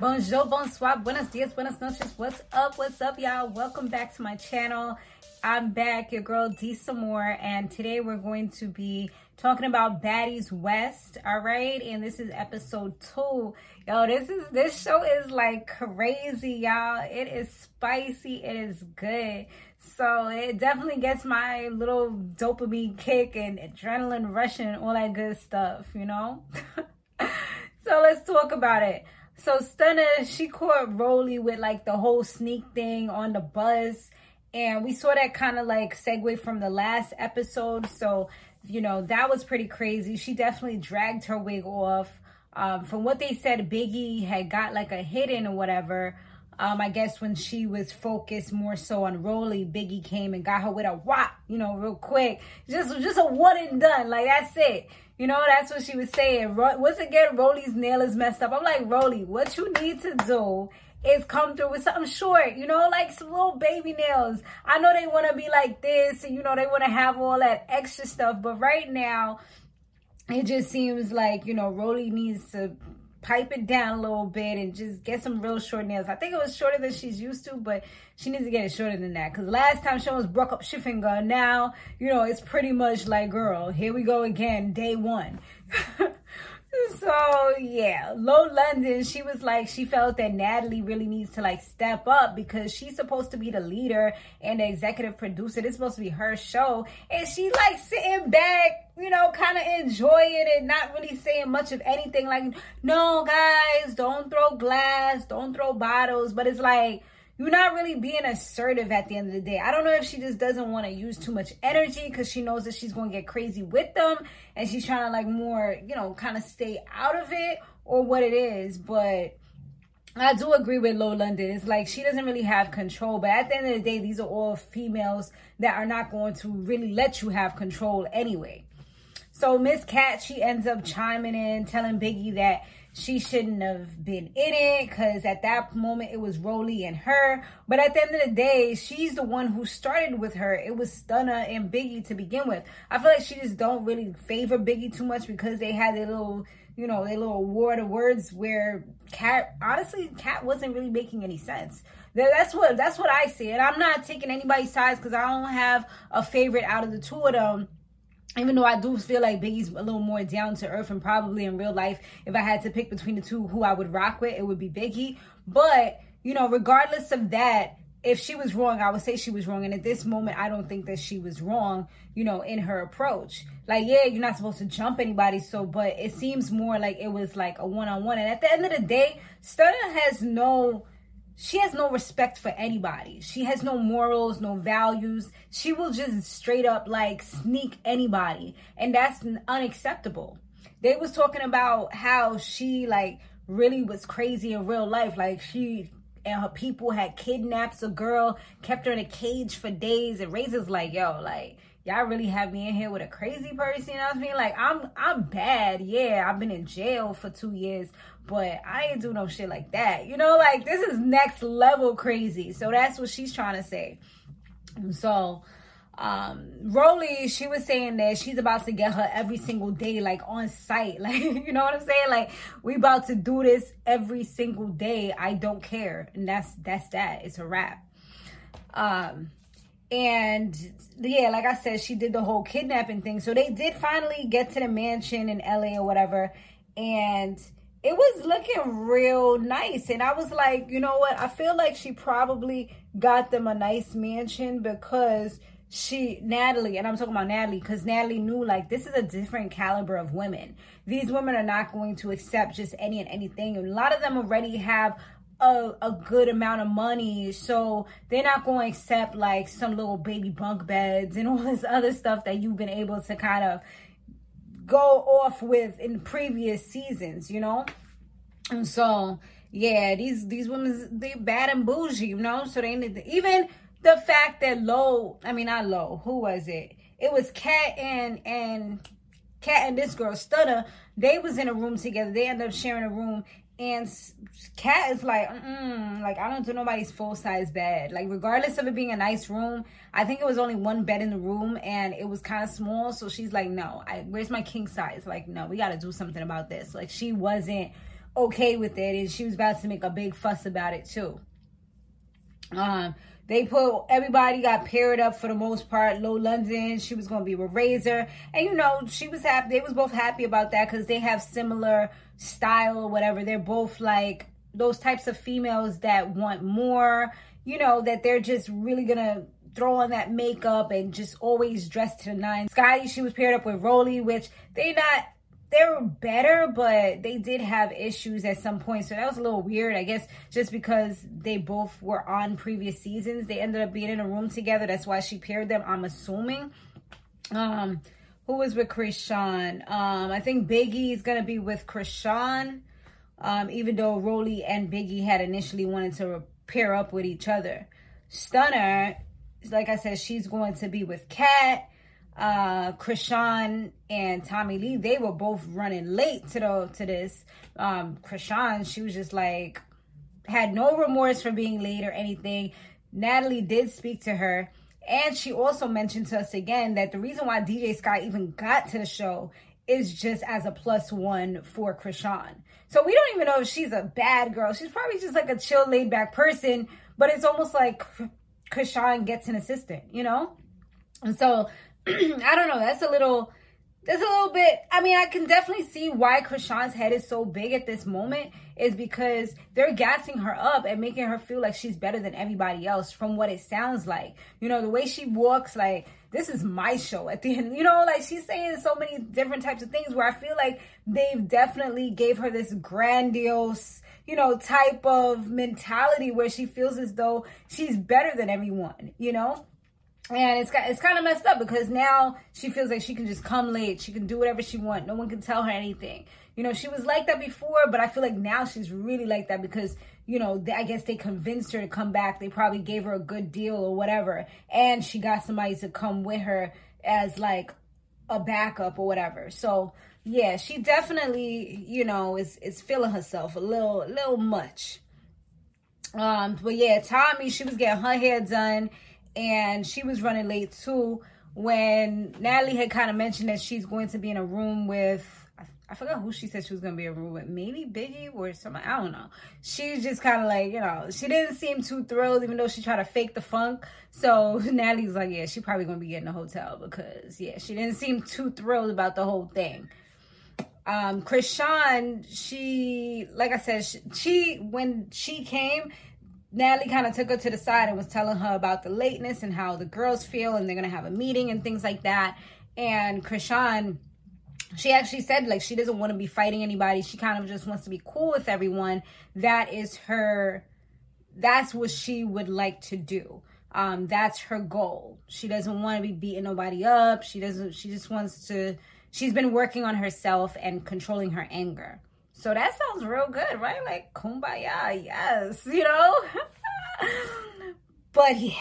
Bonjour, bonsoir, buenos dias, buenas noches. What's up? What's up, y'all? Welcome back to my channel. I'm back, your girl D Samore, and today we're going to be talking about Baddies West. All right, and this is episode two. Yo, this is this show is like crazy, y'all. It is spicy. It is good. So it definitely gets my little dopamine kick and adrenaline rushing and all that good stuff, you know. so let's talk about it. So Stunna, she caught Roly with like the whole sneak thing on the bus. And we saw that kind of like segue from the last episode. So, you know, that was pretty crazy. She definitely dragged her wig off. Um, from what they said, Biggie had got like a hidden or whatever. Um, I guess when she was focused more so on Roly, Biggie came and got her with a whop, you know, real quick. Just, just a one and done. Like that's it. You know, that's what she was saying. Once again, Roly's nail is messed up. I'm like, Roly, what you need to do is come through with something short, you know, like some little baby nails. I know they want to be like this and, you know, they want to have all that extra stuff. But right now, it just seems like, you know, Roly needs to pipe it down a little bit and just get some real short nails. I think it was shorter than she's used to, but she needs to get it shorter than that. Because last time she almost broke up she finger. Now, you know, it's pretty much like, girl, here we go again, day one. so yeah low london she was like she felt that natalie really needs to like step up because she's supposed to be the leader and the executive producer. This supposed to be her show. And she like sitting back you know kind of enjoying it not really saying much of anything. Like no guys don't throw glass don't throw bottles. But it's like you're not really being assertive at the end of the day. I don't know if she just doesn't want to use too much energy because she knows that she's going to get crazy with them and she's trying to like more, you know, kind of stay out of it or what it is. But I do agree with Low London. It's like she doesn't really have control. But at the end of the day, these are all females that are not going to really let you have control anyway. So Miss Cat, she ends up chiming in, telling Biggie that she shouldn't have been in it because at that moment it was Roly and her. But at the end of the day, she's the one who started with her. It was Stunna and Biggie to begin with. I feel like she just don't really favor Biggie too much because they had their little, you know, their little war of words where Cat, honestly, Cat wasn't really making any sense. That's what that's what I see, and I'm not taking anybody's sides because I don't have a favorite out of the two of them even though I do feel like Biggie's a little more down to earth and probably in real life, if I had to pick between the two who I would rock with, it would be Biggie. But, you know, regardless of that, if she was wrong, I would say she was wrong. And at this moment, I don't think that she was wrong, you know, in her approach. Like, yeah, you're not supposed to jump anybody. So, but it seems more like it was like a one on one. And at the end of the day, Stunna has no she has no respect for anybody. She has no morals, no values. She will just straight up like sneak anybody. And that's unacceptable. They was talking about how she like really was crazy in real life. Like she and her people had kidnapped a girl, kept her in a cage for days. And Razor's like, yo, like, y'all really have me in here with a crazy person. You know what I mean? Like, I'm I'm bad. Yeah, I've been in jail for two years, but I ain't do no shit like that. You know, like this is next level crazy. So that's what she's trying to say. So um Roly, she was saying that she's about to get her every single day, like on site. Like, you know what I'm saying? Like, we about to do this every single day. I don't care. And that's that's that. It's a wrap. Um and yeah, like I said, she did the whole kidnapping thing. So they did finally get to the mansion in LA or whatever. And it was looking real nice. And I was like, you know what? I feel like she probably got them a nice mansion because she, Natalie, and I'm talking about Natalie, because Natalie knew like this is a different caliber of women. These women are not going to accept just any and anything. And a lot of them already have a, a good amount of money. So they're not going to accept like some little baby bunk beds and all this other stuff that you've been able to kind of go off with in previous seasons, you know? And so, yeah, these these women they bad and bougie, you know? So they need to, even the fact that low, I mean not low, who was it? It was Cat and and Cat and this girl Stunna. They was in a room together. They ended up sharing a room, and Cat is like, mm like I don't do nobody's full size bed. Like regardless of it being a nice room, I think it was only one bed in the room and it was kind of small. So she's like, no, I, where's my king size? Like, no, we got to do something about this. Like she wasn't okay with it, and she was about to make a big fuss about it too. Um, they put everybody got paired up for the most part. Low London, she was gonna be with Razor, and you know she was happy. They was both happy about that because they have similar style or whatever. They're both like those types of females that want more. You know that they're just really gonna throw on that makeup and just always dress to the nine. Scotty, she was paired up with Roly, which they not they were better, but they did have issues at some point. So that was a little weird, I guess, just because they both were on previous seasons. They ended up being in a room together. That's why she paired them, I'm assuming. Um, who was with Chrisean? Um, I think Biggie is gonna be with Chrisean. Um, even though Roly and Biggie had initially wanted to pair up with each other. Stunna, like I said, she's going to be with Kat uh Chrisean and Tommy Lee, they were both running late to the to this. Um Chrisean, she was just like had no remorse for being late or anything. Natalie did speak to her. And she also mentioned to us again that the reason why DJ Sky even got to the show is just as a plus one for Chrisean. So we don't even know if she's a bad girl. She's probably just like a chill, laid back person, but it's almost like Chrisean gets an assistant, you know? And so I don't know. That's a little That's a little bit i mean i can definitely see why Chrisean's head is so big at this moment is because they're gassing her up and making her feel like she's better than everybody else from what it sounds like you know the way she walks like this is my show at the end you know like she's saying so many different types of things where i feel like they've definitely gave her this grandiose you know type of mentality where she feels as though she's better than everyone you know and it's it's kind of messed up because now she feels like she can just come late. She can do whatever she wants. No one can tell her anything. You know, she was like that before, but I feel like now she's really like that because, you know, I guess they convinced her to come back. They probably gave her a good deal or whatever. And she got somebody to come with her as like a backup or whatever. So, yeah, she definitely, you know, is is feeling herself a little a little much. Um, but yeah, Tommy, she was getting her hair done and she was running late too when Natalie had kind of mentioned that she's going to be in a room with I forgot who she said she was gonna be in a room with, maybe Biggie or somebody. I don't know. She's just kind of like, you know, she didn't seem too thrilled, even though she tried to fake the funk. So Natalie's like, yeah, she probably gonna be getting a hotel because yeah, she didn't seem too thrilled about the whole thing. Um, Chrisean, she, like I said, she, she when she came, Natalie kind of took her to the side and was telling her about the lateness and how the girls feel and they're going to have a meeting and things like that. And Chrisean, she actually said like she doesn't want to be fighting anybody. She kind of just wants to be cool with everyone. That is her, that's what she would like to do. Um, that's her goal. She doesn't want to be beating nobody up. She doesn't, she just wants to, she's been working on herself and controlling her anger. So that sounds real good, right? Like kumbaya, yes, you know? but yeah.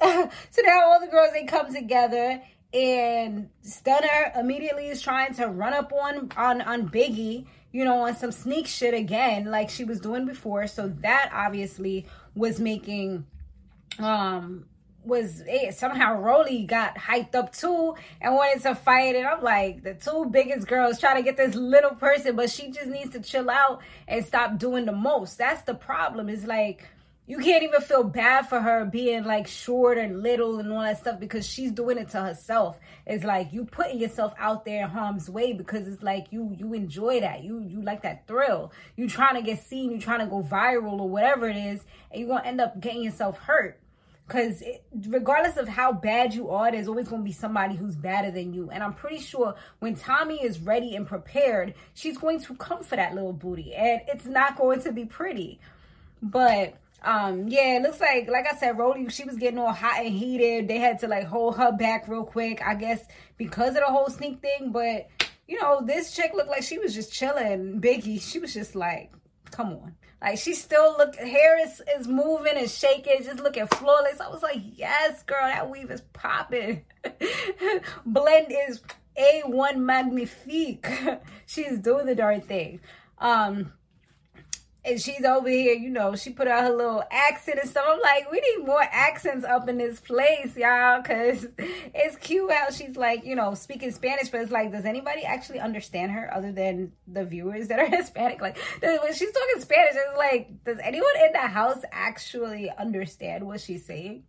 so now all the girls they come together and Stunna immediately is trying to run up on on on Biggie, you know, on some sneak shit again, like she was doing before. So that obviously was making um was it somehow Roly got hyped up too and wanted to fight. And I'm like the two biggest girls trying to get this little person but she just needs to chill out and stop doing the most. That's the problem. Is like you can't even feel bad for her being like short and little and all that stuff because she's doing it to herself. It's like you putting yourself out there in harm's way because it's like you you enjoy that. You you like that thrill. You trying to get seen. You trying to go viral or whatever it is and you're gonna end up getting yourself hurt because regardless of how bad you are, there's always going to be somebody who's better than you. And I'm pretty sure when Tommy is ready and prepared, she's going to come for that little booty. And it's not going to be pretty. But um yeah it looks like like i said Roly, she was getting all hot and heated they had to like hold her back real quick i guess because of the whole sneak thing but you know this chick looked like she was just chilling biggie she was just like come on like she still look hair is, is moving and shaking, just looking flawless. I was like, yes, girl, that weave is popping. Blend is A1 magnifique. She's doing the darn thing. Um and she's over here, you know, she put out her little accent and stuff. I'm like, we need more accents up in this place, y'all, because it's cute how she's like, you know, speaking Spanish, but it's like, does anybody actually understand her other than the viewers that are Hispanic? Like, when she's talking Spanish, it's like, does anyone in the house actually understand what she's saying?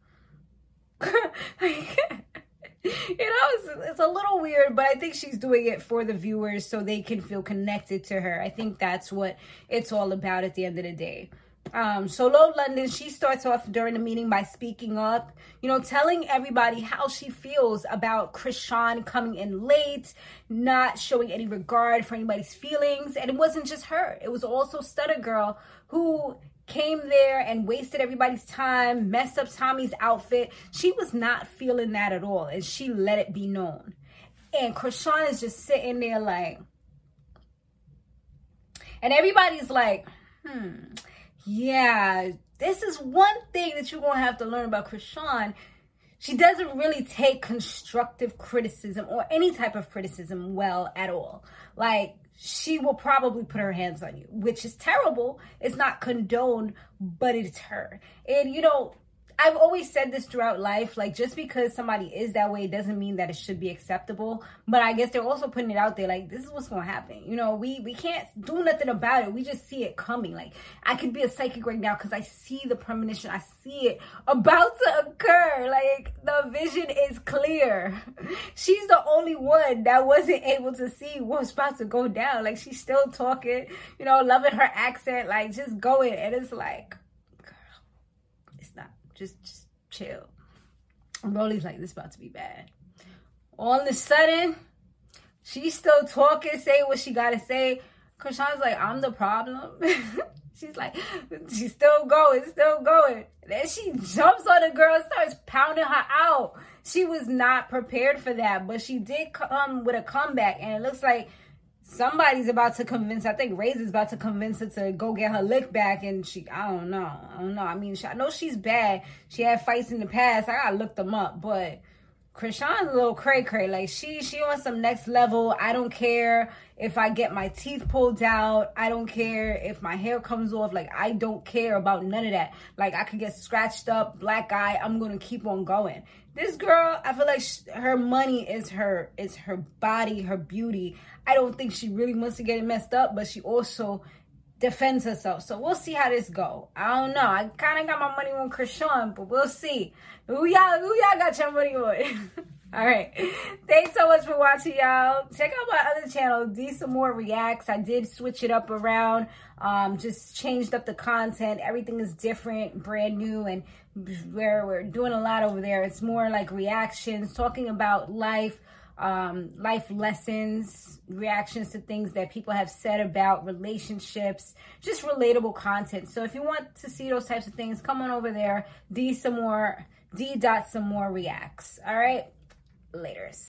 like, you know, it's, it's a little weird, but I think she's doing it for the viewers so they can feel connected to her. I think that's what it's all about at the end of the day. Um, so Low London, she starts off during the meeting by speaking up, you know, telling everybody how she feels about Chrisean coming in late, not showing any regard for anybody's feelings. And it wasn't just her. It was also Stunna Girl who came there and wasted everybody's time, messed up Tommy's outfit. She was not feeling that at all, and she let it be known. And Chrisean is just sitting there like, and everybody's like, hmm, yeah, this is one thing that you're gonna have to learn about Chrisean. She doesn't really take constructive criticism or any type of criticism well at all. Like, she will probably put her hands on you, which is terrible. It's not condoned, but it's her. And you know, I've always said this throughout life like just because somebody is that way doesn't mean that it should be acceptable. But i guess they're also putting it out there like this is what's going to happen. You know we we can't do nothing about it. We just see it coming. Like i could be a psychic right now because i see the premonition. I see it about to occur. Like the vision is clear. She's the only one that wasn't able to see what's about to go down. Like she's still talking you know loving her accent like just going. And it's like just, just chill. Broly's like, this about to be bad. All of a sudden, she's still talking, saying what she gotta say. Chrisean's like, I'm the problem. she's like, she's still going, still going. Then she jumps on the girl starts pounding her out. She was not prepared for that, but she did come with a comeback, and it looks like somebody's about to convince i think Ray's is about to convince her to go get her lick back and she i don't know. I don't know. I mean she, i know she's bad. She had fights in the past. I gotta look them up but Chrisean's a little cray cray. Like she she on some next level. I don't care if I get my teeth pulled out. I don't care if my hair comes off. Like I don't care about none of that. Like I could get scratched up, black eye. I'm gonna keep on going. This girl, I feel like she, her money is her is her body, her beauty. I don't think she really wants to get it messed up, but she also defends herself. So we'll see how this go. I don't know. I kind of got my money on Chrisean, but we'll see. Who y'all, who y'all got your money on? All right. Thanks so much for watching, y'all. Check out my other channel, D Some More Reacts. I did switch it up around. Um, just changed up the content. Everything is different, brand new, and where we're doing a lot over there. It's more like reactions, talking about life, um, life lessons, reactions to things that people have said about relationships, just relatable content. So if you want to see those types of things, come on over there. D some more, D dot some more reacts. All right. Laters.